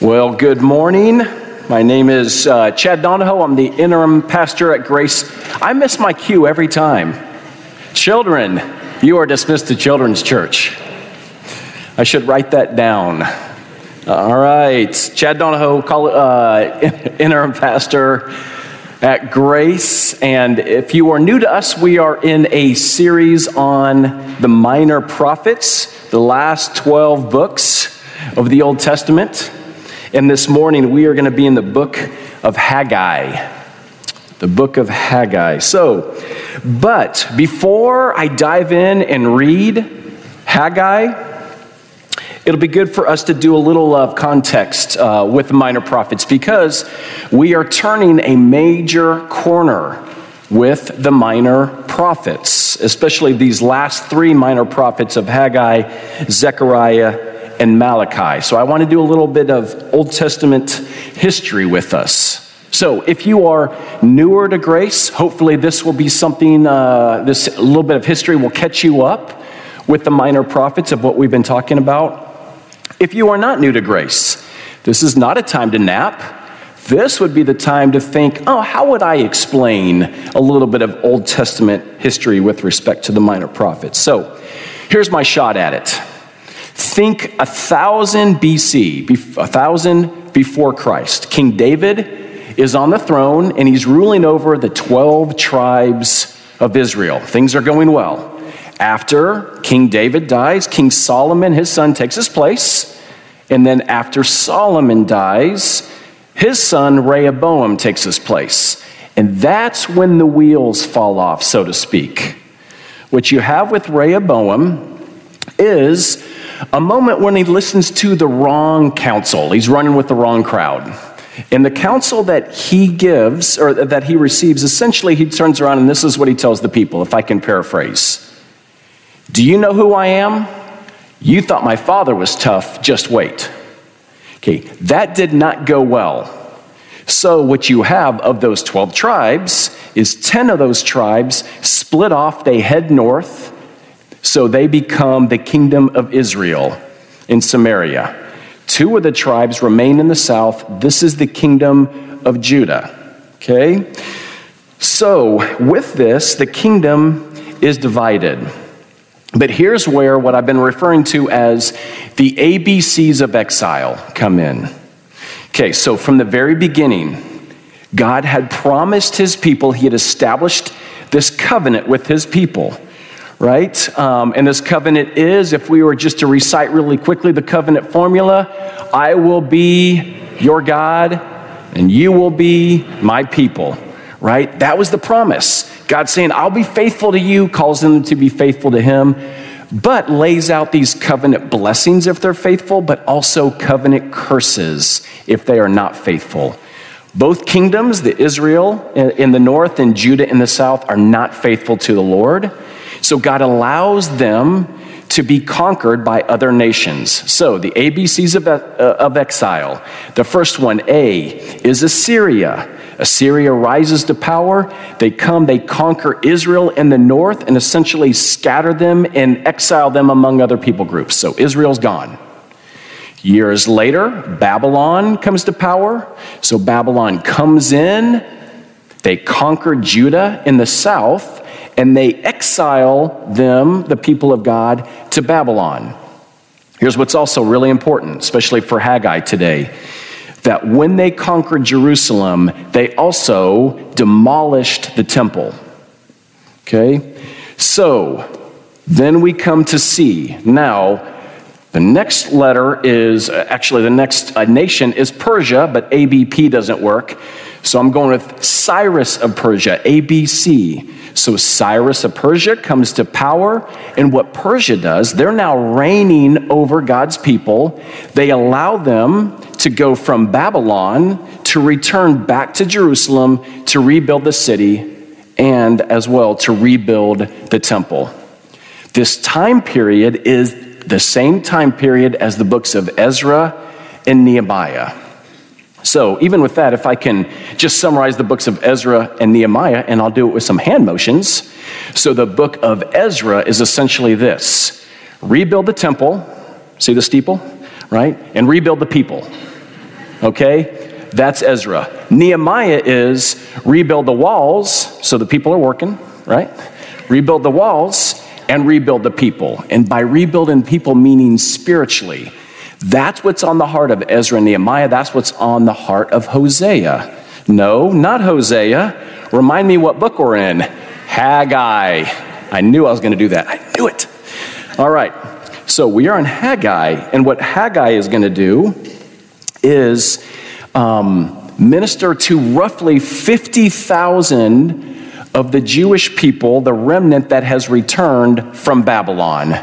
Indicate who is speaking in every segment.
Speaker 1: Well, good morning. My name is uh, Chad Donahoe. I'm the interim pastor at Grace. I miss my cue every time. Children, you are dismissed to Children's Church. I should write that down. All right, Chad Donahoe, call, uh, interim pastor at Grace. And if you are new to us, we are in a series on the minor prophets, the last 12 books of the Old Testament. And this morning we are going to be in the book of Haggai. The book of Haggai. So, but before I dive in and read Haggai, it'll be good for us to do a little of context uh, with the minor prophets because we are turning a major corner with the minor prophets, especially these last three minor prophets of Haggai, Zechariah, and Malachi. So I want to do a little bit of Old Testament history with us. So, if you are newer to grace, hopefully this will be something, uh, this little bit of history will catch you up with the minor prophets of what we've been talking about. If you are not new to grace, this is not a time to nap. This would be the time to think, oh, how would I explain a little bit of Old Testament history with respect to the minor prophets? So, here's my shot at it. Think a thousand BC, a thousand before Christ. King David is on the throne and he's ruling over the 12 tribes of Israel. Things are going well. After King David dies, King Solomon, his son, takes his place. And then after Solomon dies, his son Rehoboam takes his place. And that's when the wheels fall off, so to speak. What you have with Rehoboam is a moment when he listens to the wrong counsel. He's running with the wrong crowd. And the counsel that he gives, or that he receives, essentially he turns around and this is what he tells the people, if I can paraphrase Do you know who I am? You thought my father was tough, just wait. Okay, that did not go well. So, what you have of those 12 tribes is 10 of those tribes split off, they head north so they become the kingdom of Israel in Samaria. Two of the tribes remain in the south. This is the kingdom of Judah. Okay? So, with this, the kingdom is divided. But here's where what I've been referring to as the ABCs of exile come in. Okay, so from the very beginning, God had promised his people, he had established this covenant with his people right? Um, and this covenant is, if we were just to recite really quickly the covenant formula, I will be your God and you will be my people, right? That was the promise. God saying, I'll be faithful to you, calls them to be faithful to him, but lays out these covenant blessings if they're faithful, but also covenant curses if they are not faithful. Both kingdoms, the Israel in the north and Judah in the south, are not faithful to the Lord. So God allows them to be conquered by other nations. So, the ABCs of, uh, of exile. The first one, A, is Assyria. Assyria rises to power. They come, they conquer Israel in the north and essentially scatter them and exile them among other people groups. So, Israel's gone. Years later, Babylon comes to power. So, Babylon comes in. They conquer Judah in the south and they exile them, the people of God, to Babylon. Here's what's also really important, especially for Haggai today that when they conquered Jerusalem, they also demolished the temple. Okay? So, then we come to see. Now, the next letter is actually the next uh, nation is Persia, but ABP doesn't work. So I'm going with Cyrus of Persia, ABC. So Cyrus of Persia comes to power, and what Persia does, they're now reigning over God's people. They allow them to go from Babylon to return back to Jerusalem to rebuild the city and as well to rebuild the temple. This time period is the same time period as the books of Ezra and Nehemiah. So, even with that, if I can just summarize the books of Ezra and Nehemiah, and I'll do it with some hand motions. So, the book of Ezra is essentially this rebuild the temple, see the steeple, right? And rebuild the people. Okay? That's Ezra. Nehemiah is rebuild the walls, so the people are working, right? Rebuild the walls and rebuild the people. And by rebuilding people, meaning spiritually. That's what's on the heart of Ezra and Nehemiah. That's what's on the heart of Hosea. No, not Hosea. Remind me what book we're in. Haggai. I knew I was going to do that. I knew it. All right. So we are in Haggai, and what Haggai is going to do is um, minister to roughly 50,000 of the Jewish people, the remnant that has returned from Babylon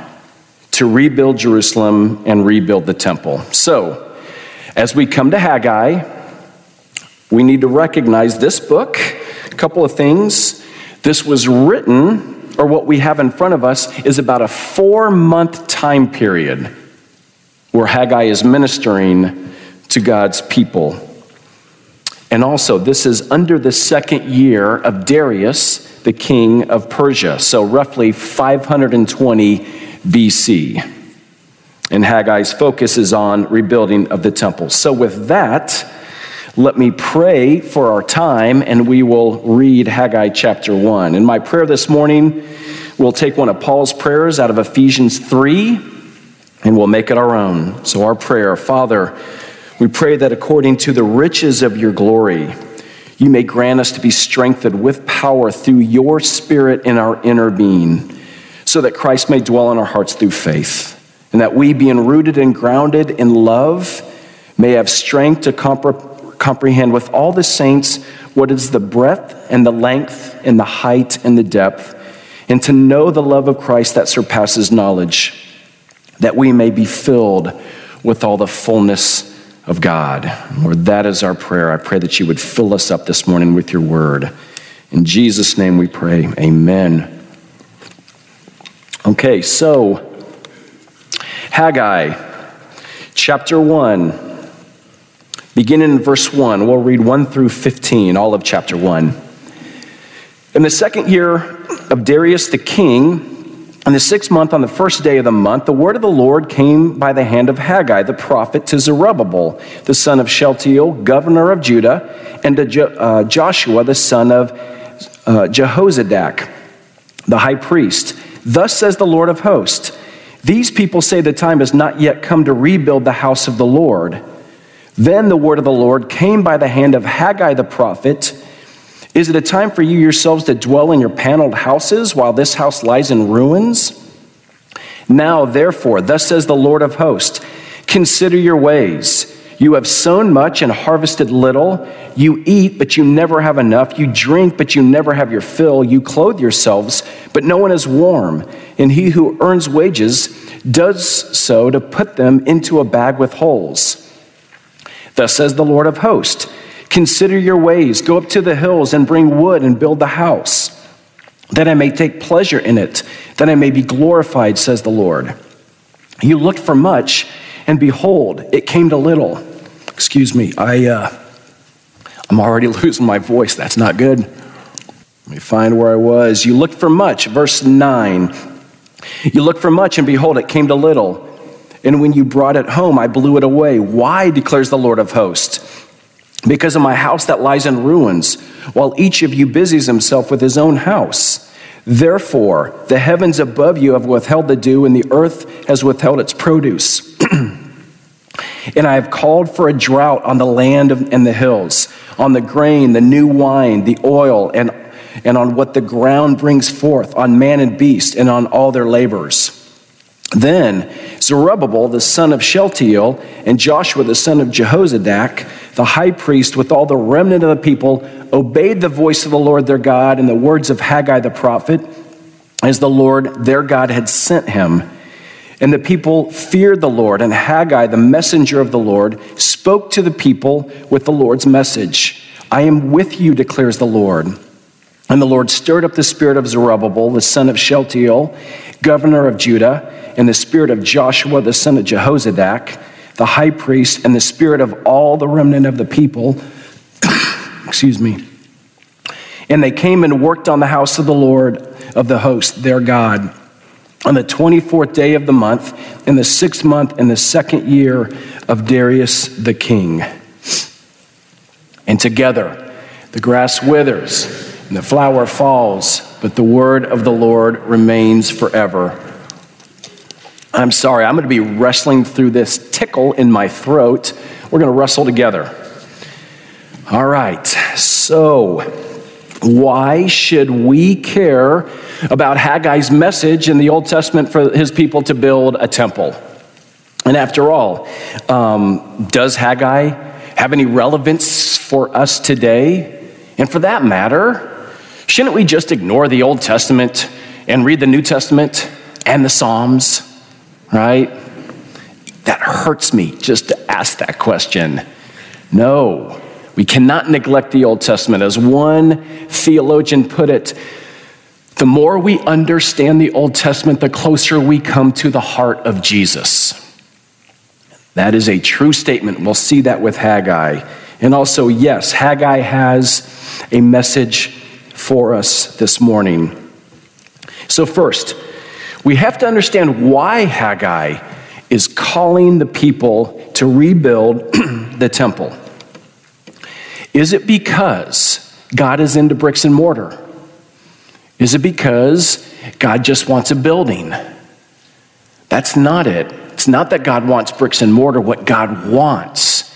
Speaker 1: to rebuild Jerusalem and rebuild the temple. So, as we come to Haggai, we need to recognize this book, a couple of things. This was written, or what we have in front of us, is about a four month time period where Haggai is ministering to God's people. And also, this is under the second year of Darius, the king of Persia, so roughly 520 BC. And Haggai's focus is on rebuilding of the temple. So, with that, let me pray for our time and we will read Haggai chapter 1. In my prayer this morning, we'll take one of Paul's prayers out of Ephesians 3 and we'll make it our own. So, our prayer, Father, we pray that according to the riches of your glory, you may grant us to be strengthened with power through your Spirit in our inner being, so that Christ may dwell in our hearts through faith, and that we, being rooted and grounded in love, may have strength to compre- comprehend with all the saints what is the breadth and the length and the height and the depth, and to know the love of Christ that surpasses knowledge, that we may be filled with all the fullness of God. Lord, that is our prayer. I pray that you would fill us up this morning with your word. In Jesus' name we pray. Amen. Okay, so Haggai chapter 1, beginning in verse 1. We'll read 1 through 15, all of chapter 1. In the second year of Darius the king, in the sixth month, on the first day of the month, the word of the Lord came by the hand of Haggai, the prophet, to Zerubbabel, the son of Shealtiel, governor of Judah, and to uh, Joshua, the son of uh, Jehozadak, the high priest. Thus says the Lord of hosts These people say the time has not yet come to rebuild the house of the Lord. Then the word of the Lord came by the hand of Haggai the prophet is it a time for you yourselves to dwell in your paneled houses while this house lies in ruins? Now, therefore, thus says the Lord of hosts consider your ways. You have sown much and harvested little. You eat, but you never have enough. You drink, but you never have your fill. You clothe yourselves, but no one is warm. And he who earns wages does so to put them into a bag with holes. Thus says the Lord of hosts Consider your ways. Go up to the hills and bring wood and build the house, that I may take pleasure in it, that I may be glorified, says the Lord. You looked for much, and behold, it came to little. Excuse me, I, uh, I'm already losing my voice. That's not good. Let me find where I was. You looked for much, verse 9. You looked for much, and behold, it came to little. And when you brought it home, I blew it away. Why, declares the Lord of hosts? because of my house that lies in ruins, while each of you busies himself with his own house. Therefore, the heavens above you have withheld the dew, and the earth has withheld its produce. and I have called for a drought on the land and the hills, on the grain, the new wine, the oil, and, and on what the ground brings forth, on man and beast, and on all their labors. Then Zerubbabel, the son of Shealtiel, and Joshua, the son of Jehozadak, the high priest, with all the remnant of the people, obeyed the voice of the Lord their God and the words of Haggai the prophet, as the Lord their God had sent him. And the people feared the Lord, and Haggai, the messenger of the Lord, spoke to the people with the Lord's message I am with you, declares the Lord. And the Lord stirred up the spirit of Zerubbabel, the son of Shealtiel, governor of Judah, and the spirit of Joshua, the son of Jehozadak, the high priest, and the spirit of all the remnant of the people. Excuse me. And they came and worked on the house of the Lord of the host, their God, on the 24th day of the month, in the sixth month, in the second year of Darius the king. And together, the grass withers and the flower falls, but the word of the Lord remains forever. I'm sorry, I'm going to be wrestling through this tickle in my throat. We're going to wrestle together. All right, so why should we care about Haggai's message in the Old Testament for his people to build a temple? And after all, um, does Haggai have any relevance for us today? And for that matter, shouldn't we just ignore the Old Testament and read the New Testament and the Psalms? right? That hurts me just to ask that question. No, we cannot neglect the Old Testament. As one theologian put it, the more we understand the Old Testament, the closer we come to the heart of Jesus. That is a true statement. We'll see that with Haggai. And also, yes, Haggai has a message for us this morning. So, first, we have to understand why Haggai is calling the people to rebuild the temple. Is it because God is into bricks and mortar? Is it because God just wants a building? That's not it. It's not that God wants bricks and mortar. What God wants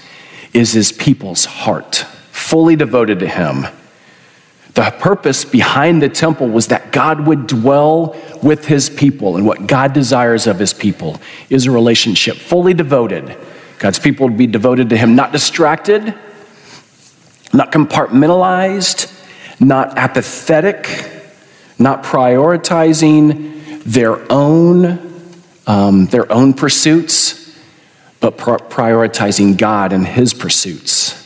Speaker 1: is his people's heart, fully devoted to him. The purpose behind the temple was that God would dwell with his people, and what God desires of his people is a relationship fully devoted. God's people would be devoted to him, not distracted, not compartmentalized, not apathetic, not prioritizing their own, um, their own pursuits, but prioritizing God and his pursuits.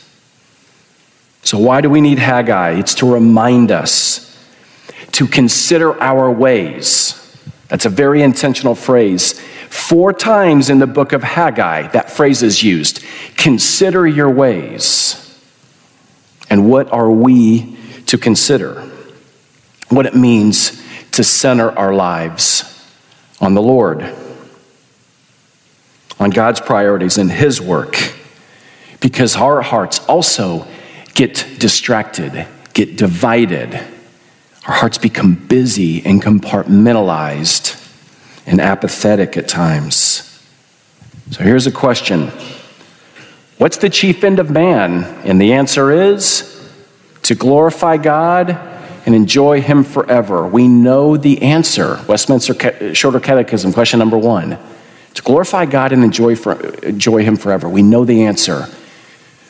Speaker 1: So, why do we need Haggai? It's to remind us to consider our ways. That's a very intentional phrase. Four times in the book of Haggai, that phrase is used. Consider your ways. And what are we to consider? What it means to center our lives on the Lord, on God's priorities and His work, because our hearts also get distracted, get divided. Our hearts become busy and compartmentalized and apathetic at times. So here's a question What's the chief end of man? And the answer is to glorify God and enjoy Him forever. We know the answer. Westminster Shorter Catechism, question number one. To glorify God and enjoy, for, enjoy Him forever. We know the answer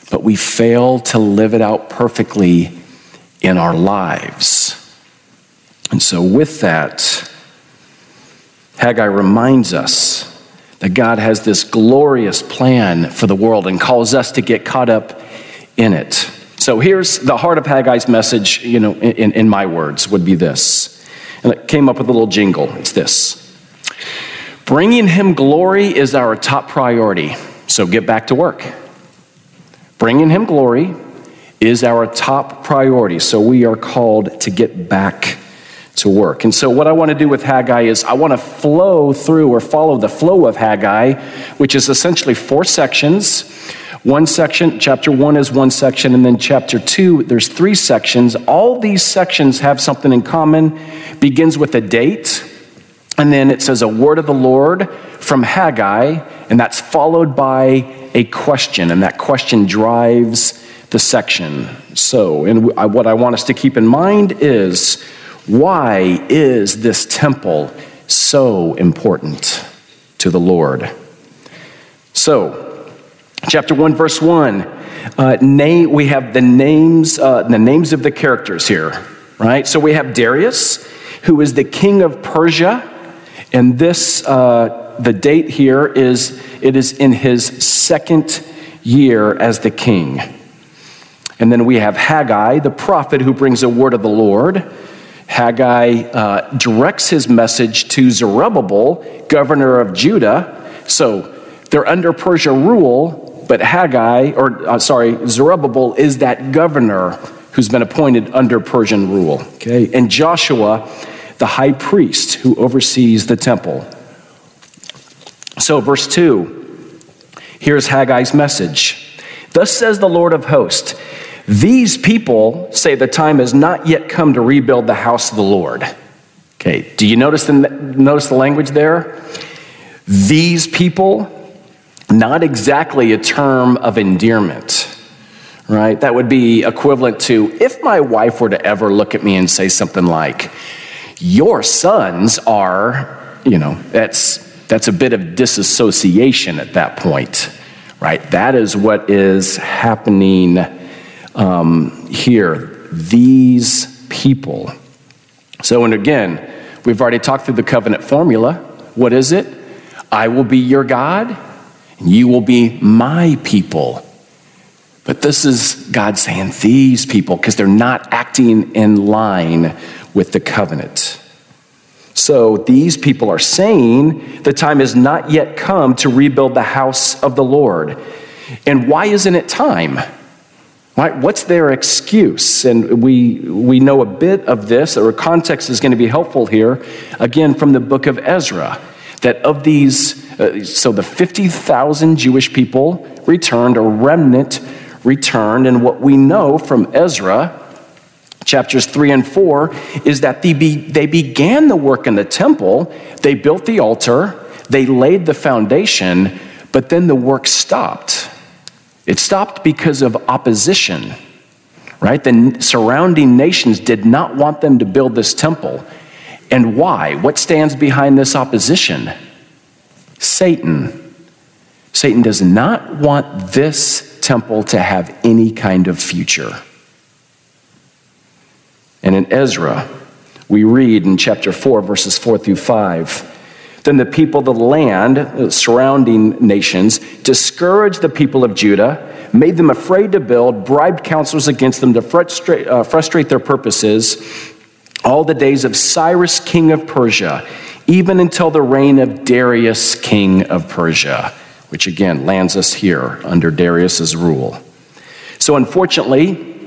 Speaker 1: but we fail to live it out perfectly in our lives. And so, with that, Haggai reminds us that God has this glorious plan for the world and calls us to get caught up in it. So here's the heart of Haggai's message, you know, in, in my words, would be this. And it came up with a little jingle. It's this Bringing him glory is our top priority. So get back to work. Bringing him glory is our top priority. So we are called to get back to work. And so, what I want to do with Haggai is I want to flow through or follow the flow of Haggai, which is essentially four sections. One section, chapter one is one section, and then chapter two, there's three sections. All these sections have something in common. Begins with a date, and then it says a word of the Lord from Haggai, and that's followed by a question, and that question drives the section. So, and what I want us to keep in mind is why is this temple so important to the Lord? So, chapter 1, verse 1, uh, name, we have the names, uh, the names of the characters here, right? So we have Darius, who is the king of Persia, and this. Uh, the date here is it is in his second year as the king. And then we have Haggai, the prophet who brings a word of the Lord. Haggai uh, directs his message to Zerubbabel, governor of Judah. So they're under Persia rule, but Haggai, or uh, sorry, Zerubbabel is that governor who's been appointed under Persian rule. Okay, and Joshua, the high priest who oversees the temple. So, verse 2, here's Haggai's message. Thus says the Lord of hosts, These people say the time has not yet come to rebuild the house of the Lord. Okay, do you notice the, notice the language there? These people, not exactly a term of endearment, right? That would be equivalent to if my wife were to ever look at me and say something like, Your sons are, you know, that's, that's a bit of disassociation at that point, right? That is what is happening um, here. These people. So, and again, we've already talked through the covenant formula. What is it? I will be your God, and you will be my people. But this is God saying these people because they're not acting in line with the covenant. So these people are saying the time has not yet come to rebuild the house of the Lord. And why isn't it time? Right? What's their excuse? And we, we know a bit of this, or context is going to be helpful here, again, from the book of Ezra, that of these, uh, so the 50,000 Jewish people returned, a remnant returned, and what we know from Ezra, chapters 3 and 4, is that they, be, they began the work in the temple, they built the altar, they laid the foundation, but then the work stopped. It stopped because of opposition, right? The surrounding nations did not want them to build this temple. And why? What stands behind this opposition? Satan. Satan does not want this temple to have any kind of future. And in Ezra, we read in chapter 4, verses 4 through 5 then the people of the land, uh, surrounding nations, discouraged the people of Judah, made them afraid to build, bribed counselors against them to frustrate, uh, frustrate their purposes all the days of Cyrus, king of Persia, even until the reign of Darius, king of Persia, which again lands us here under Darius's rule. So, unfortunately,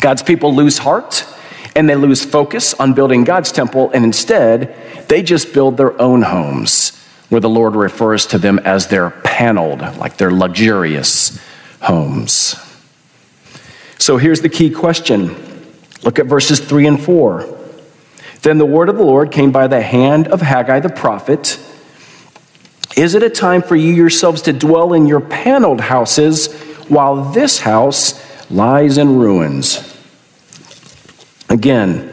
Speaker 1: God's people lose heart and they lose focus on building God's temple, and instead, they just build their own homes, where the Lord refers to them as their paneled, like their luxurious homes. So here's the key question look at verses 3 and 4. Then the word of the Lord came by the hand of Haggai the prophet. Is it a time for you yourselves to dwell in your paneled houses while this house lies in ruins? Again,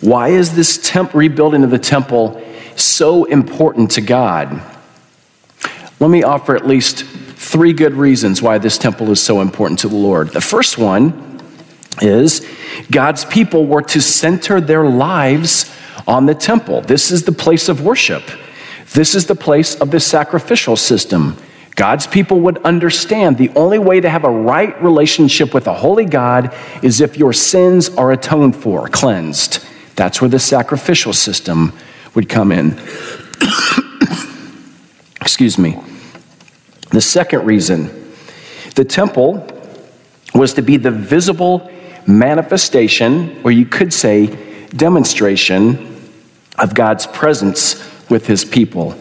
Speaker 1: why is this temp- rebuilding of the temple so important to God? Let me offer at least three good reasons why this temple is so important to the Lord. The first one is God's people were to center their lives on the temple. This is the place of worship. This is the place of the sacrificial system. God's people would understand the only way to have a right relationship with a holy God is if your sins are atoned for, cleansed. That's where the sacrificial system would come in. Excuse me. The second reason the temple was to be the visible manifestation, or you could say demonstration, of God's presence with his people.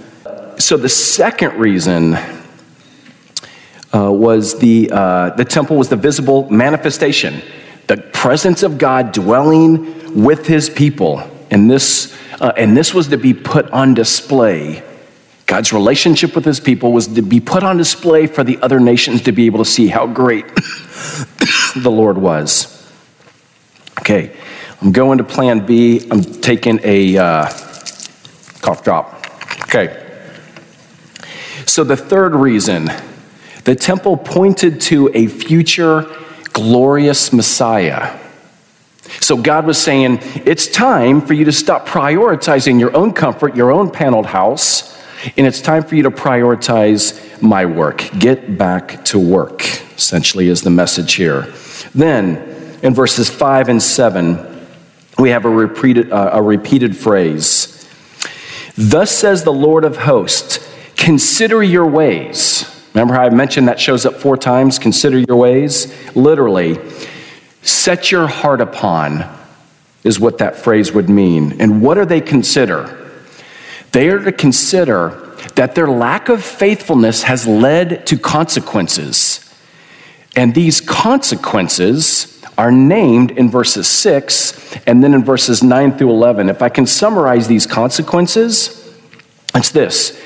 Speaker 1: So the second reason uh, was the, uh, the temple was the visible manifestation, the presence of God dwelling with his people. And this, uh, and this was to be put on display. God's relationship with his people was to be put on display for the other nations to be able to see how great the Lord was. Okay, I'm going to plan B. I'm taking a uh, cough drop. Okay. So, the third reason the temple pointed to a future glorious Messiah. So God was saying, it's time for you to stop prioritizing your own comfort, your own paneled house, and it's time for you to prioritize my work. Get back to work, essentially, is the message here. Then, in verses 5 and 7, we have a repeated, uh, a repeated phrase Thus says the Lord of hosts, consider your ways. Remember how I mentioned that shows up four times? Consider your ways. Literally, set your heart upon is what that phrase would mean. And what do they consider? They are to consider that their lack of faithfulness has led to consequences. And these consequences are named in verses 6 and then in verses 9 through 11. If I can summarize these consequences, it's this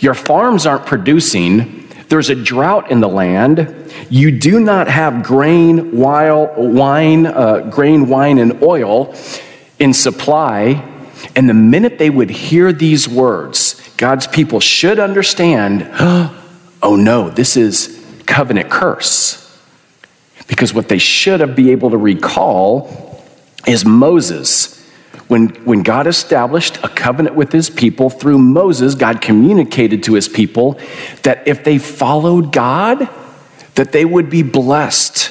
Speaker 1: Your farms aren't producing, there's a drought in the land, you do not have grain, wine, uh, grain, wine, and oil in supply. And the minute they would hear these words, God's people should understand oh no, this is covenant curse. Because what they should have been able to recall is Moses. When, when God established a covenant with his people through Moses, God communicated to his people that if they followed God, that they would be blessed,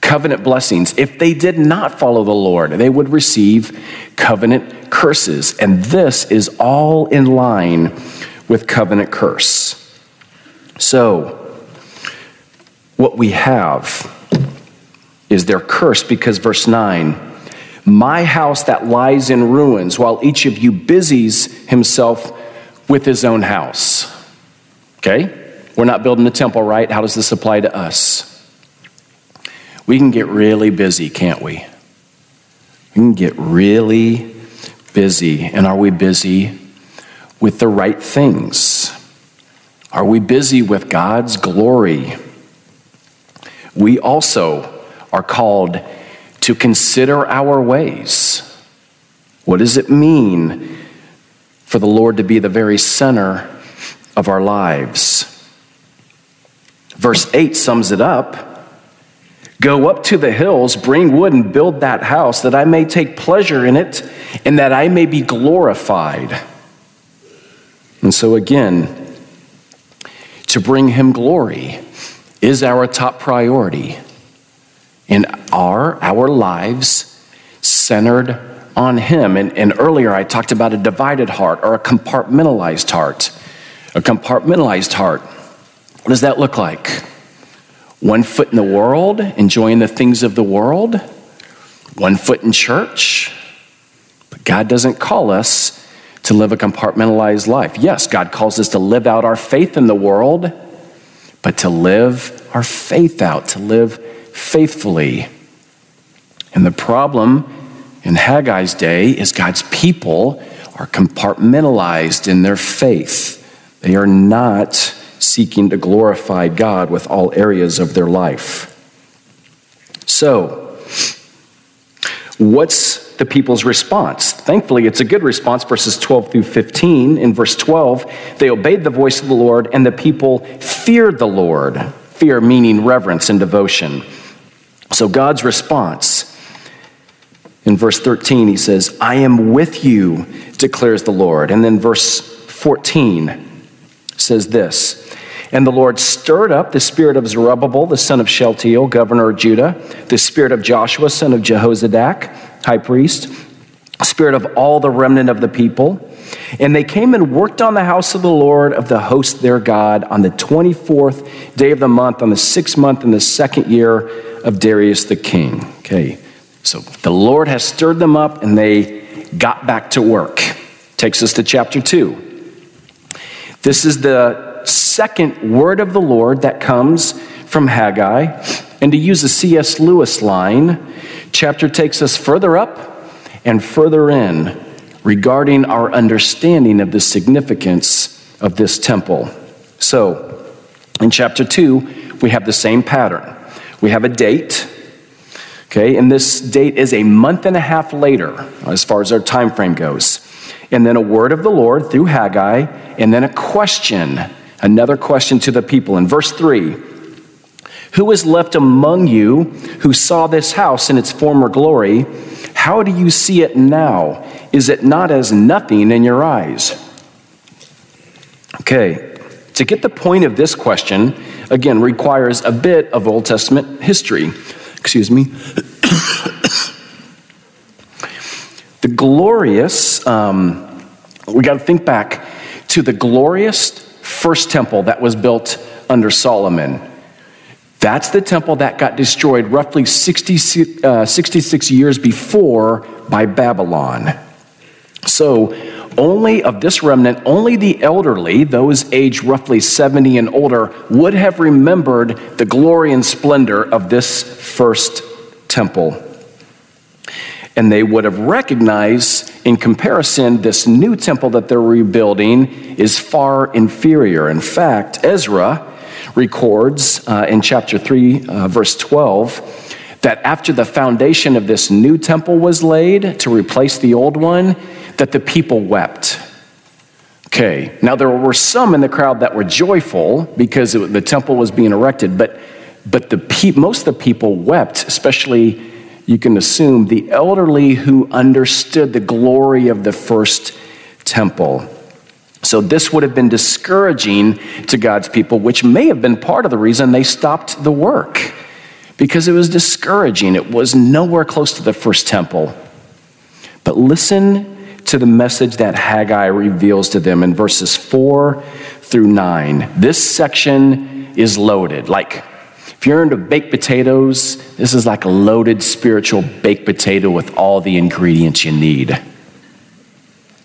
Speaker 1: covenant blessings. If they did not follow the Lord, they would receive covenant curses. And this is all in line with covenant curse. So, what we have is their curse because verse 9 my house that lies in ruins while each of you busies himself with his own house. Okay? We're not building the temple right? How does this apply to us? We can get really busy can't we? We can get really busy. And are we busy with the right things? Are we busy with god's glory? We also are called to consider our ways. What does it mean for the Lord to be the very center of our lives? Verse 8 sums it up. Go up to the hills, bring wood, and build that house, that I may take pleasure in it, and that I may be glorified. And so, again, to bring him glory is our top priority. And are our lives centered on Him? And, and earlier I talked about a divided heart or a compartmentalized heart. A compartmentalized heart. What does that look like? One foot in the world, enjoying the things of the world, one foot in church. But God doesn't call us to live a compartmentalized life. Yes, God calls us to live out our faith in the world, but to live our faith out, to live faithfully. And the problem in Haggai's day is God's people are compartmentalized in their faith. They are not seeking to glorify God with all areas of their life. So, what's the people's response? Thankfully, it's a good response, verses 12 through 15. In verse 12, they obeyed the voice of the Lord, and the people feared the Lord. Fear meaning reverence and devotion. So God's response in verse 13, he says, I am with you, declares the Lord. And then verse 14 says this And the Lord stirred up the spirit of Zerubbabel, the son of Shealtiel, governor of Judah, the spirit of Joshua, son of Jehozadak, high priest, spirit of all the remnant of the people. And they came and worked on the house of the Lord of the host their God on the 24th day of the month, on the sixth month in the second year of Darius the king. Okay, so the Lord has stirred them up and they got back to work. Takes us to chapter 2. This is the second word of the Lord that comes from Haggai. And to use a C.S. Lewis line, chapter takes us further up and further in regarding our understanding of the significance of this temple. So, in chapter 2, we have the same pattern. We have a date, okay, and this date is a month and a half later as far as our time frame goes. And then a word of the Lord through Haggai, and then a question, another question to the people. In verse 3, who is left among you who saw this house in its former glory? How do you see it now? Is it not as nothing in your eyes? Okay, to get the point of this question, again, requires a bit of Old Testament history. Excuse me. the glorious, um, we got to think back to the glorious first temple that was built under Solomon. That's the temple that got destroyed roughly 60, uh, 66 years before by Babylon. So, only of this remnant, only the elderly, those aged roughly 70 and older, would have remembered the glory and splendor of this first temple. And they would have recognized, in comparison, this new temple that they're rebuilding is far inferior. In fact, Ezra records uh, in chapter 3, uh, verse 12, that after the foundation of this new temple was laid to replace the old one, that the people wept. Okay, now there were some in the crowd that were joyful because it, the temple was being erected, but, but the pe- most of the people wept, especially, you can assume, the elderly who understood the glory of the first temple. So, this would have been discouraging to God's people, which may have been part of the reason they stopped the work, because it was discouraging. It was nowhere close to the first temple. But listen to the message that Haggai reveals to them in verses 4 through 9. This section is loaded. Like, if you're into baked potatoes, this is like a loaded spiritual baked potato with all the ingredients you need.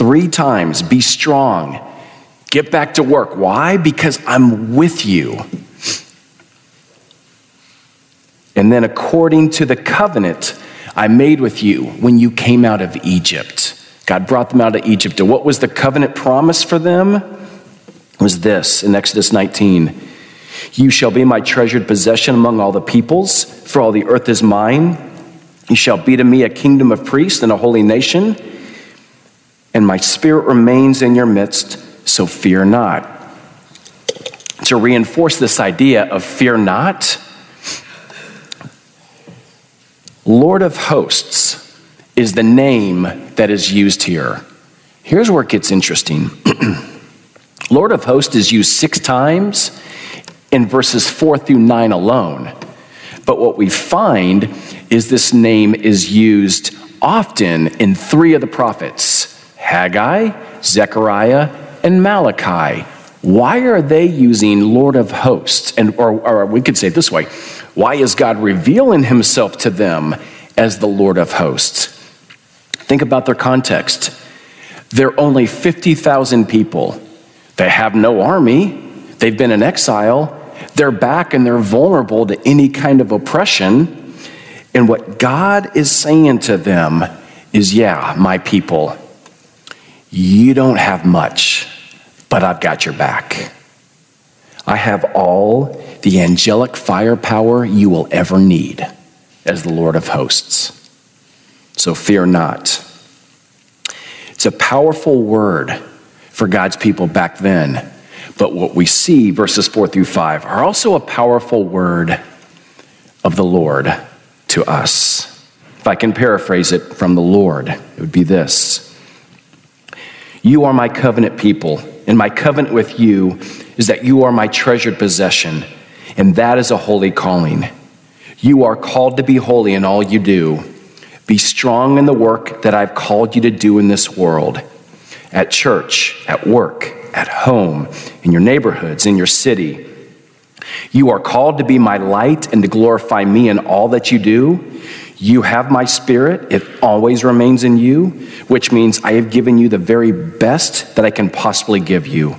Speaker 1: Three times, be strong. Get back to work. Why? Because I'm with you. And then, according to the covenant I made with you when you came out of Egypt, God brought them out of Egypt. And what was the covenant promise for them? Was this in Exodus 19 You shall be my treasured possession among all the peoples, for all the earth is mine. You shall be to me a kingdom of priests and a holy nation and my spirit remains in your midst, so fear not. To reinforce this idea of fear not, Lord of hosts is the name that is used here. Here's where it gets interesting. Lord of hosts is used six times in verses four through nine alone. But what we find is this name is used often in three of the prophets Haggai, Zechariah, and Malachi. Why are they using Lord of hosts? And, or, or we could say it this way why is God revealing himself to them as the Lord of hosts? Think about their context. They're only 50,000 people. They have no army. They've been in exile. They're back and they're vulnerable to any kind of oppression. And what God is saying to them is, yeah, my people, you don't have much, but I've got your back. I have all the angelic firepower you will ever need as the Lord of hosts. So fear not. It's a powerful word for God's people back then. But what we see, verses 4 through 5, are also a powerful word of the Lord to us. If I can paraphrase it from the Lord, it would be this you are my covenant people, and my covenant with you is that you are my treasured possession, and that is a holy calling. You are called to be holy in all you do. Be strong in the work that I've called you to do in this world at church, at work, at home, in your neighborhoods, in your city. You are called to be my light and to glorify me in all that you do. You have my spirit, it always remains in you, which means I have given you the very best that I can possibly give you.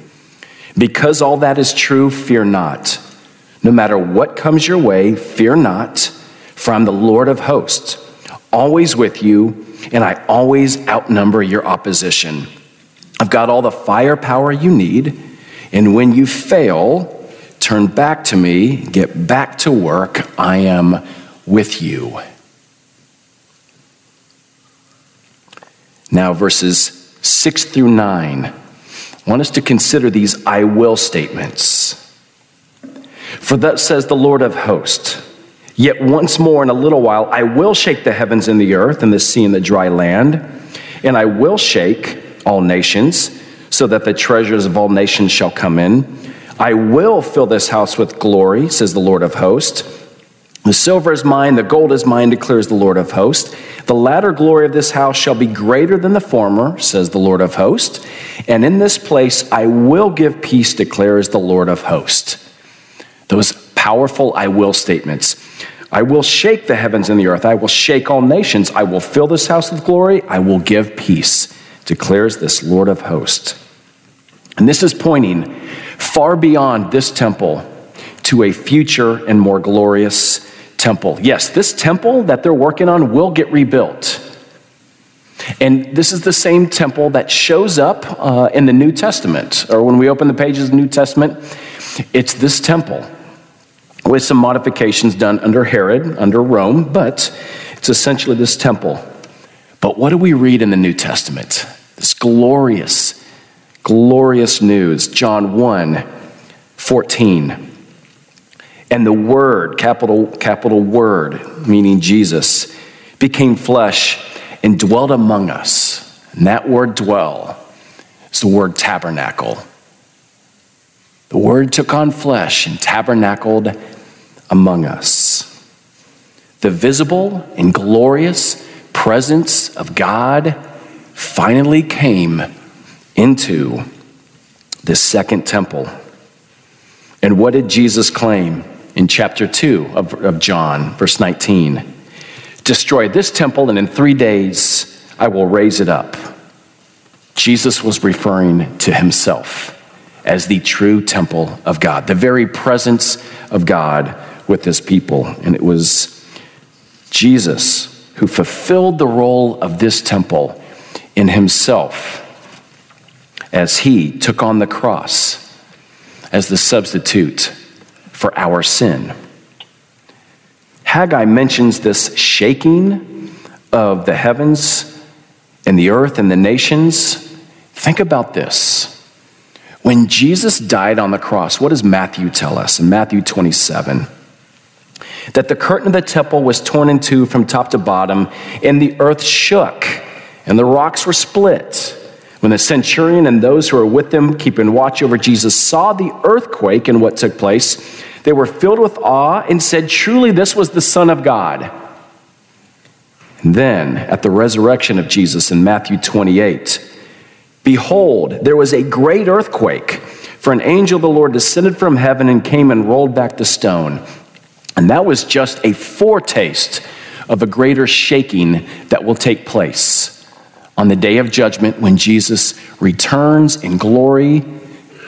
Speaker 1: Because all that is true, fear not. No matter what comes your way, fear not, for I'm the Lord of hosts, always with you, and I always outnumber your opposition. I've got all the firepower you need, and when you fail, turn back to me, get back to work. I am with you. Now, verses 6 through 9. I want us to consider these I will statements. For thus says the Lord of hosts Yet once more in a little while I will shake the heavens and the earth and the sea and the dry land, and I will shake all nations, so that the treasures of all nations shall come in. I will fill this house with glory, says the Lord of hosts. The silver is mine, the gold is mine, declares the Lord of hosts. The latter glory of this house shall be greater than the former, says the Lord of hosts. And in this place I will give peace, declares the Lord of hosts. Those powerful I will statements. I will shake the heavens and the earth. I will shake all nations. I will fill this house with glory. I will give peace, declares this Lord of hosts. And this is pointing far beyond this temple to a future and more glorious temple. Yes, this temple that they're working on will get rebuilt. And this is the same temple that shows up uh, in the New Testament, or when we open the pages of the New Testament, it's this temple with some modifications done under Herod, under Rome, but it's essentially this temple. But what do we read in the New Testament? This glorious, glorious news. John 1 14. And the Word, capital, capital Word, meaning Jesus, became flesh and dwelt among us. And that word dwell is the word tabernacle. The Word took on flesh and tabernacled among us. The visible and glorious presence of God finally came into the second temple. And what did Jesus claim? In chapter 2 of, of John, verse 19. Destroy this temple, and in three days I will raise it up. Jesus was referring to himself as the true temple of God, the very presence of God with his people. And it was Jesus who fulfilled the role of this temple in himself as he took on the cross as the substitute for our sin. Haggai mentions this shaking of the heavens and the earth and the nations. Think about this. When Jesus died on the cross, what does Matthew tell us in Matthew 27? That the curtain of the temple was torn in two from top to bottom, and the earth shook, and the rocks were split. When the centurion and those who were with him, keeping watch over Jesus, saw the earthquake and what took place, they were filled with awe and said, Truly, this was the Son of God. And then, at the resurrection of Jesus in Matthew 28, behold, there was a great earthquake, for an angel of the Lord descended from heaven and came and rolled back the stone. And that was just a foretaste of a greater shaking that will take place on the day of judgment when Jesus returns in glory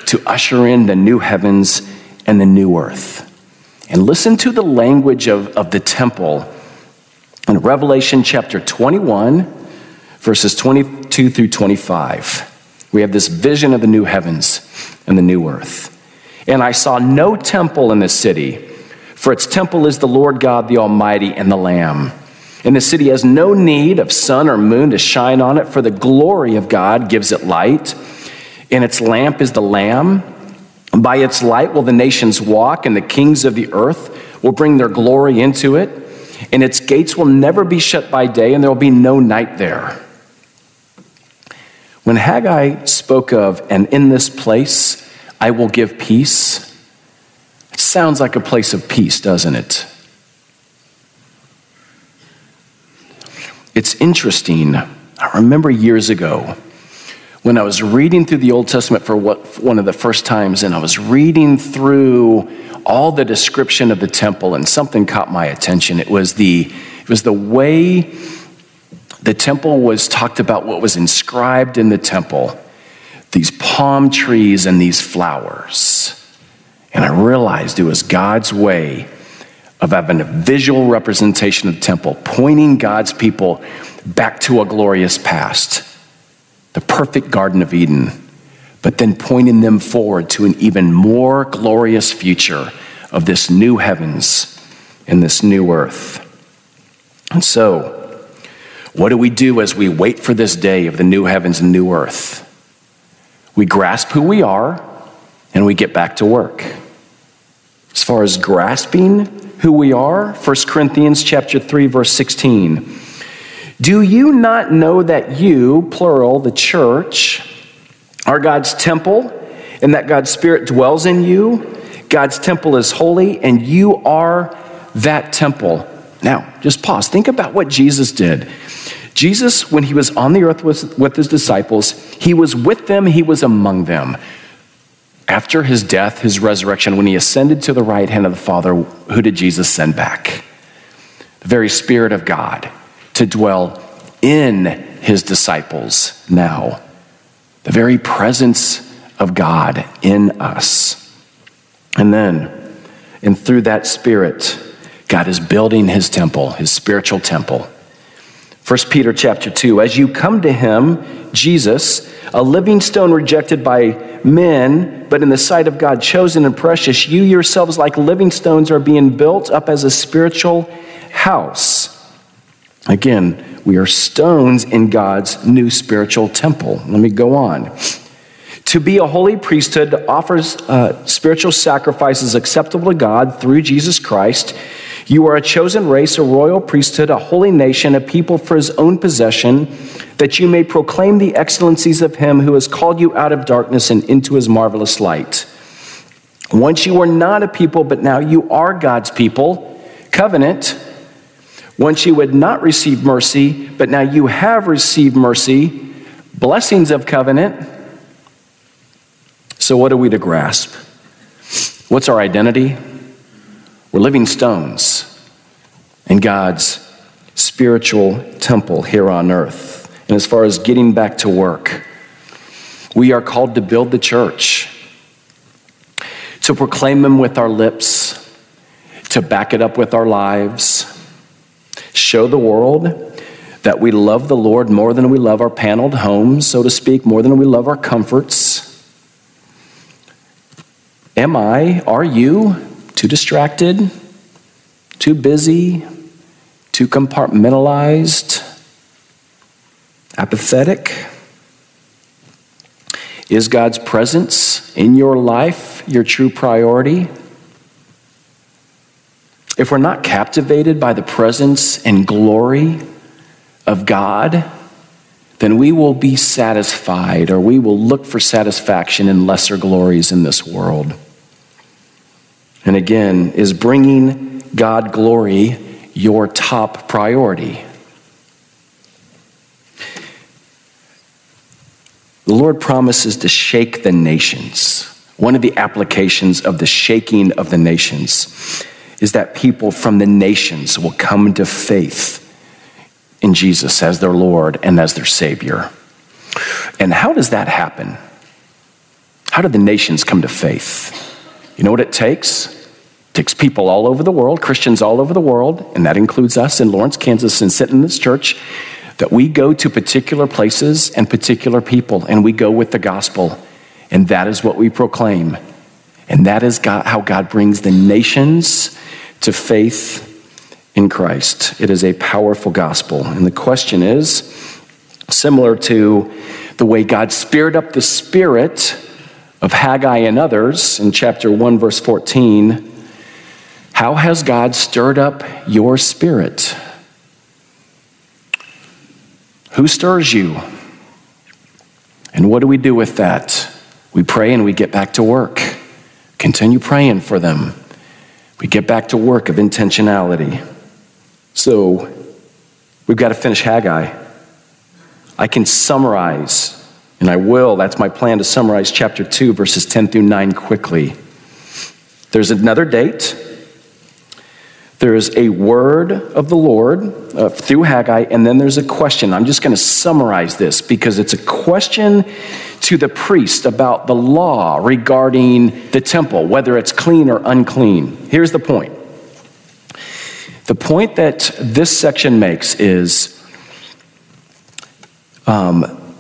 Speaker 1: to usher in the new heavens and the new earth. And listen to the language of, of the temple in Revelation chapter 21, verses 22 through 25. We have this vision of the new heavens and the new earth. And I saw no temple in the city, for its temple is the Lord God, the Almighty, and the Lamb. And the city has no need of sun or moon to shine on it, for the glory of God gives it light. And its lamp is the Lamb. By its light will the nations walk, and the kings of the earth will bring their glory into it. And its gates will never be shut by day, and there will be no night there. When Haggai spoke of, and in this place I will give peace, it sounds like a place of peace, doesn't it? It's interesting. I remember years ago, when I was reading through the Old Testament for what, one of the first times, and I was reading through all the description of the temple, and something caught my attention. It was the, it was the way the temple was talked about, what was inscribed in the temple these palm trees and these flowers. And I realized it was God's way of having a visual representation of the temple, pointing God's people back to a glorious past the perfect Garden of Eden, but then pointing them forward to an even more glorious future of this new heavens and this new earth. And so, what do we do as we wait for this day of the new heavens and new earth? We grasp who we are and we get back to work. As far as grasping who we are, 1 Corinthians chapter 3 verse 16 do you not know that you, plural, the church, are God's temple and that God's Spirit dwells in you? God's temple is holy and you are that temple. Now, just pause. Think about what Jesus did. Jesus, when he was on the earth with, with his disciples, he was with them, he was among them. After his death, his resurrection, when he ascended to the right hand of the Father, who did Jesus send back? The very Spirit of God to dwell in his disciples now. The very presence of God in us. And then, and through that Spirit, God is building his temple, his spiritual temple. 1 Peter chapter 2 As you come to him, Jesus, a living stone rejected by men, but in the sight of God chosen and precious, you yourselves, like living stones, are being built up as a spiritual house. Again, we are stones in God's new spiritual temple. Let me go on. To be a holy priesthood offers uh, spiritual sacrifices acceptable to God through Jesus Christ. You are a chosen race, a royal priesthood, a holy nation, a people for his own possession, that you may proclaim the excellencies of him who has called you out of darkness and into his marvelous light. Once you were not a people, but now you are God's people, covenant. Once you would not receive mercy, but now you have received mercy, blessings of covenant. So, what are we to grasp? What's our identity? We're living stones in God's spiritual temple here on earth. And as far as getting back to work, we are called to build the church, to proclaim Him with our lips, to back it up with our lives, show the world that we love the Lord more than we love our paneled homes, so to speak, more than we love our comforts. Am I, are you too distracted, too busy, too compartmentalized, apathetic? Is God's presence in your life your true priority? If we're not captivated by the presence and glory of God, then we will be satisfied or we will look for satisfaction in lesser glories in this world. And again, is bringing God glory your top priority? The Lord promises to shake the nations. One of the applications of the shaking of the nations is that people from the nations will come to faith in Jesus as their Lord and as their Savior. And how does that happen? How do the nations come to faith? You know what it takes? It takes people all over the world, Christians all over the world, and that includes us in Lawrence, Kansas, and sitting in this church, that we go to particular places and particular people, and we go with the gospel. And that is what we proclaim. And that is God, how God brings the nations to faith in Christ. It is a powerful gospel. And the question is similar to the way God speared up the spirit of Haggai and others in chapter 1, verse 14. How has God stirred up your spirit? Who stirs you? And what do we do with that? We pray and we get back to work. Continue praying for them. We get back to work of intentionality. So, we've got to finish Haggai. I can summarize and I will, that's my plan to summarize chapter 2, verses 10 through 9 quickly. There's another date. There's a word of the Lord uh, through Haggai, and then there's a question. I'm just going to summarize this because it's a question to the priest about the law regarding the temple, whether it's clean or unclean. Here's the point the point that this section makes is um,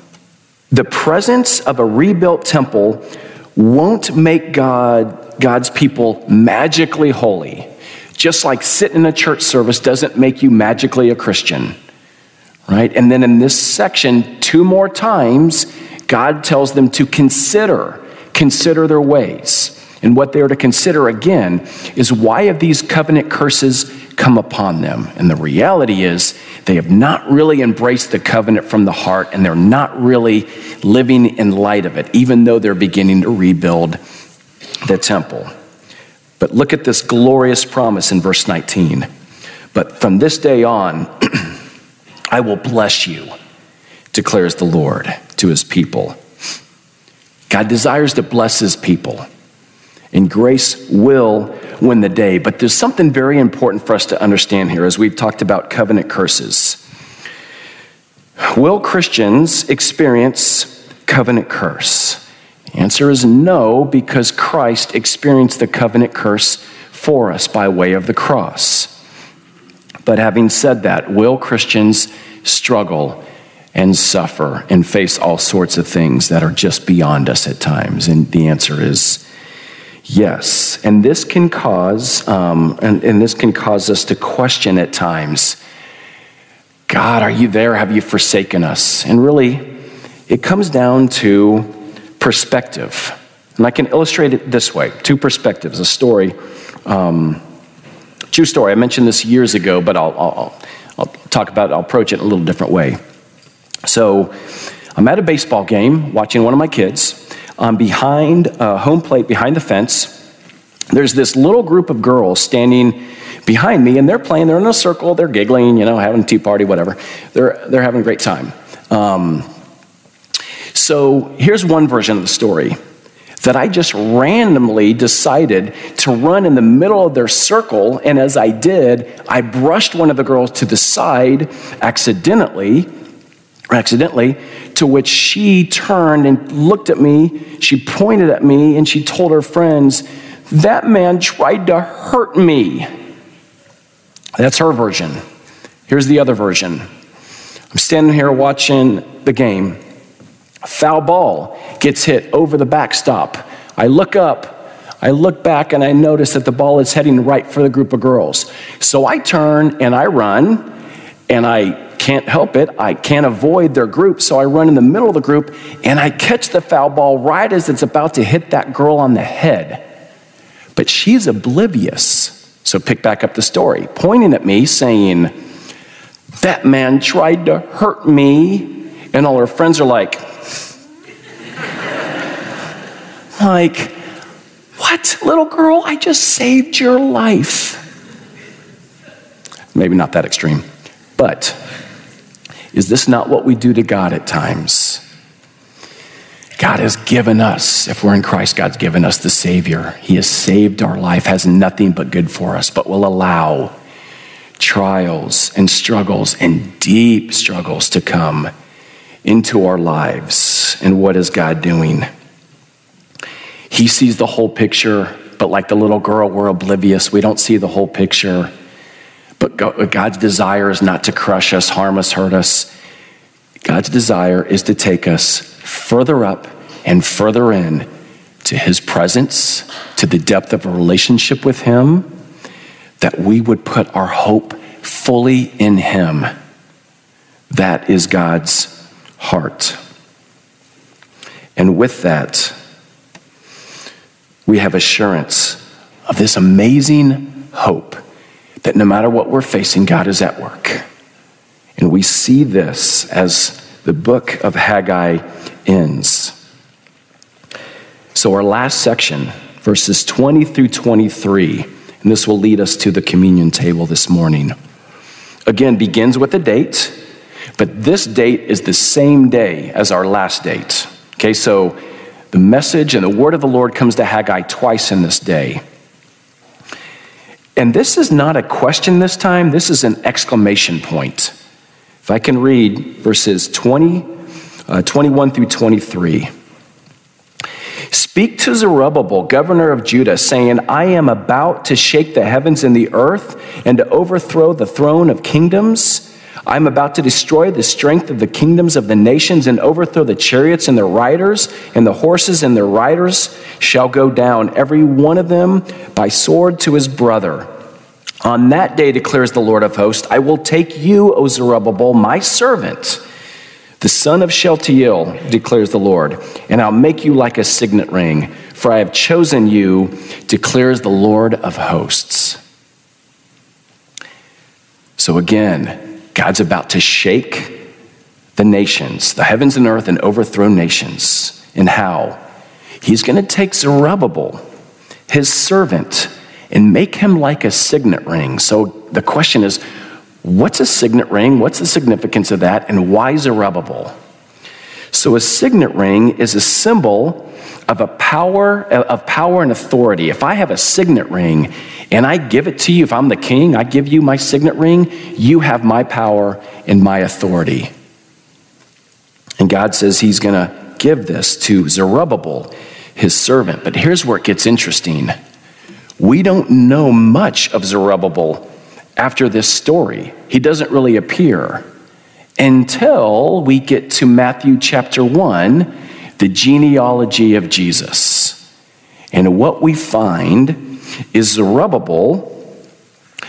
Speaker 1: the presence of a rebuilt temple won't make God, God's people magically holy. Just like sitting in a church service doesn't make you magically a Christian. Right? And then in this section, two more times, God tells them to consider, consider their ways. And what they are to consider again is why have these covenant curses come upon them? And the reality is they have not really embraced the covenant from the heart and they're not really living in light of it, even though they're beginning to rebuild the temple. But look at this glorious promise in verse 19. But from this day on, I will bless you, declares the Lord to his people. God desires to bless his people, and grace will win the day. But there's something very important for us to understand here as we've talked about covenant curses. Will Christians experience covenant curse? Answer is no, because Christ experienced the covenant curse for us by way of the cross. But having said that, will Christians struggle and suffer and face all sorts of things that are just beyond us at times? And the answer is yes. And this can cause, um, and, and this can cause us to question at times God, are you there? Have you forsaken us? And really, it comes down to perspective. And I can illustrate it this way two perspectives, a story. Um, true story. I mentioned this years ago, but I'll, I'll, I'll talk about it, I'll approach it in a little different way. So I'm at a baseball game watching one of my kids. I'm behind home plate, behind the fence. There's this little group of girls standing behind me, and they're playing. They're in a circle. They're giggling, you know, having a tea party, whatever. They're, they're having a great time. Um, so here's one version of the story that I just randomly decided to run in the middle of their circle. And as I did, I brushed one of the girls to the side accidentally, accidentally, to which she turned and looked at me. She pointed at me and she told her friends, That man tried to hurt me. That's her version. Here's the other version. I'm standing here watching the game. Foul ball gets hit over the backstop. I look up, I look back, and I notice that the ball is heading right for the group of girls. So I turn and I run, and I can't help it. I can't avoid their group, so I run in the middle of the group and I catch the foul ball right as it's about to hit that girl on the head. But she's oblivious. So pick back up the story, pointing at me, saying, That man tried to hurt me. And all her friends are like, like, what, little girl? I just saved your life. Maybe not that extreme, but is this not what we do to God at times? God has given us, if we're in Christ, God's given us the Savior. He has saved our life, has nothing but good for us, but will allow trials and struggles and deep struggles to come into our lives. And what is God doing? He sees the whole picture, but like the little girl, we're oblivious. We don't see the whole picture. But God's desire is not to crush us, harm us, hurt us. God's desire is to take us further up and further in to his presence, to the depth of a relationship with him, that we would put our hope fully in him. That is God's heart. And with that, we have assurance of this amazing hope that no matter what we're facing, God is at work. And we see this as the book of Haggai ends. So, our last section, verses 20 through 23, and this will lead us to the communion table this morning, again begins with a date, but this date is the same day as our last date. Okay, so the message and the word of the Lord comes to Haggai twice in this day. And this is not a question this time, this is an exclamation point. If I can read verses 20, uh, 21 through 23. Speak to Zerubbabel, governor of Judah, saying, I am about to shake the heavens and the earth and to overthrow the throne of kingdoms. I am about to destroy the strength of the kingdoms of the nations and overthrow the chariots and their riders, and the horses and their riders shall go down, every one of them by sword to his brother. On that day, declares the Lord of hosts, I will take you, O Zerubbabel, my servant the son of Shealtiel, declares the Lord, and I'll make you like a signet ring, for I have chosen you, declares the Lord of hosts. So again, God's about to shake the nations, the heavens and earth, and overthrow nations. And how? He's going to take Zerubbabel, his servant, and make him like a signet ring. So the question is, what's a signet ring? What's the significance of that? And why Zerubbabel? So a signet ring is a symbol of a power of power and authority. If I have a signet ring and I give it to you, if I'm the king, I give you my signet ring, you have my power and my authority. And God says he's going to give this to Zerubbabel, his servant. But here's where it gets interesting. We don't know much of Zerubbabel after this story. He doesn't really appear until we get to Matthew chapter 1 the genealogy of Jesus. And what we find is Zerubbabel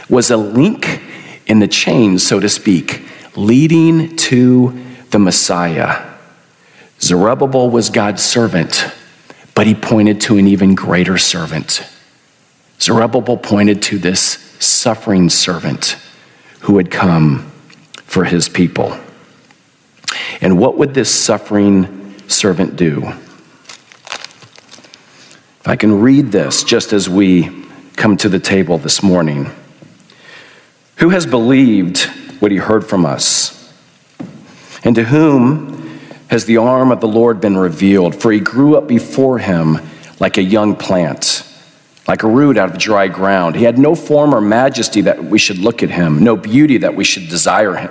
Speaker 1: was a link in the chain, so to speak, leading to the Messiah. Zerubbabel was God's servant, but he pointed to an even greater servant. Zerubbabel pointed to this suffering servant who had come for his people. And what would this suffering servant do? If I can read this just as we come to the table this morning. Who has believed what he heard from us? And to whom has the arm of the Lord been revealed? For he grew up before him like a young plant, like a root out of dry ground. He had no form or majesty that we should look at him, no beauty that we should desire him.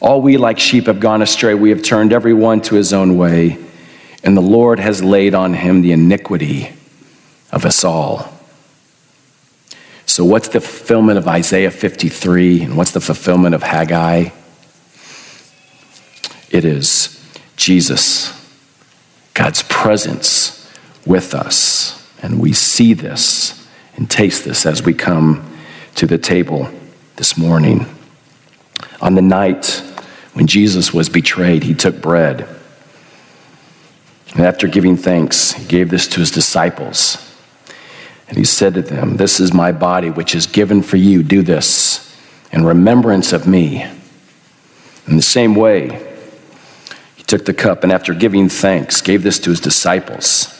Speaker 1: All we like sheep have gone astray. We have turned every one to his own way, and the Lord has laid on him the iniquity of us all. So, what's the fulfillment of Isaiah 53, and what's the fulfillment of Haggai? It is Jesus, God's presence with us. And we see this and taste this as we come to the table this morning. On the night when Jesus was betrayed, he took bread. And after giving thanks, he gave this to his disciples. And he said to them, This is my body, which is given for you. Do this in remembrance of me. In the same way, he took the cup and after giving thanks, gave this to his disciples.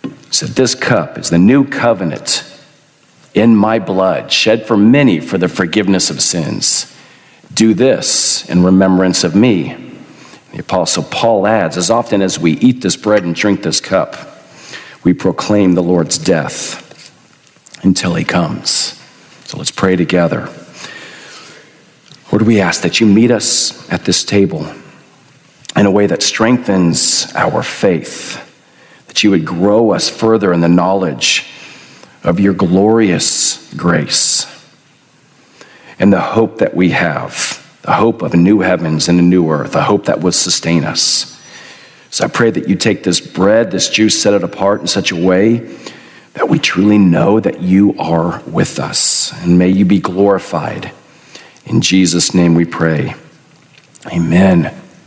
Speaker 1: He said, This cup is the new covenant in my blood, shed for many for the forgiveness of sins. Do this in remembrance of me. The Apostle Paul adds, As often as we eat this bread and drink this cup, we proclaim the Lord's death until he comes. So let's pray together. Lord, we ask that you meet us at this table in a way that strengthens our faith, that you would grow us further in the knowledge of your glorious grace and the hope that we have the hope of a new heavens and a new earth, a hope that will sustain us. So I pray that you take this bread, this juice, set it apart in such a way that we truly know that you are with us. And may you be glorified. In Jesus' name we pray. Amen.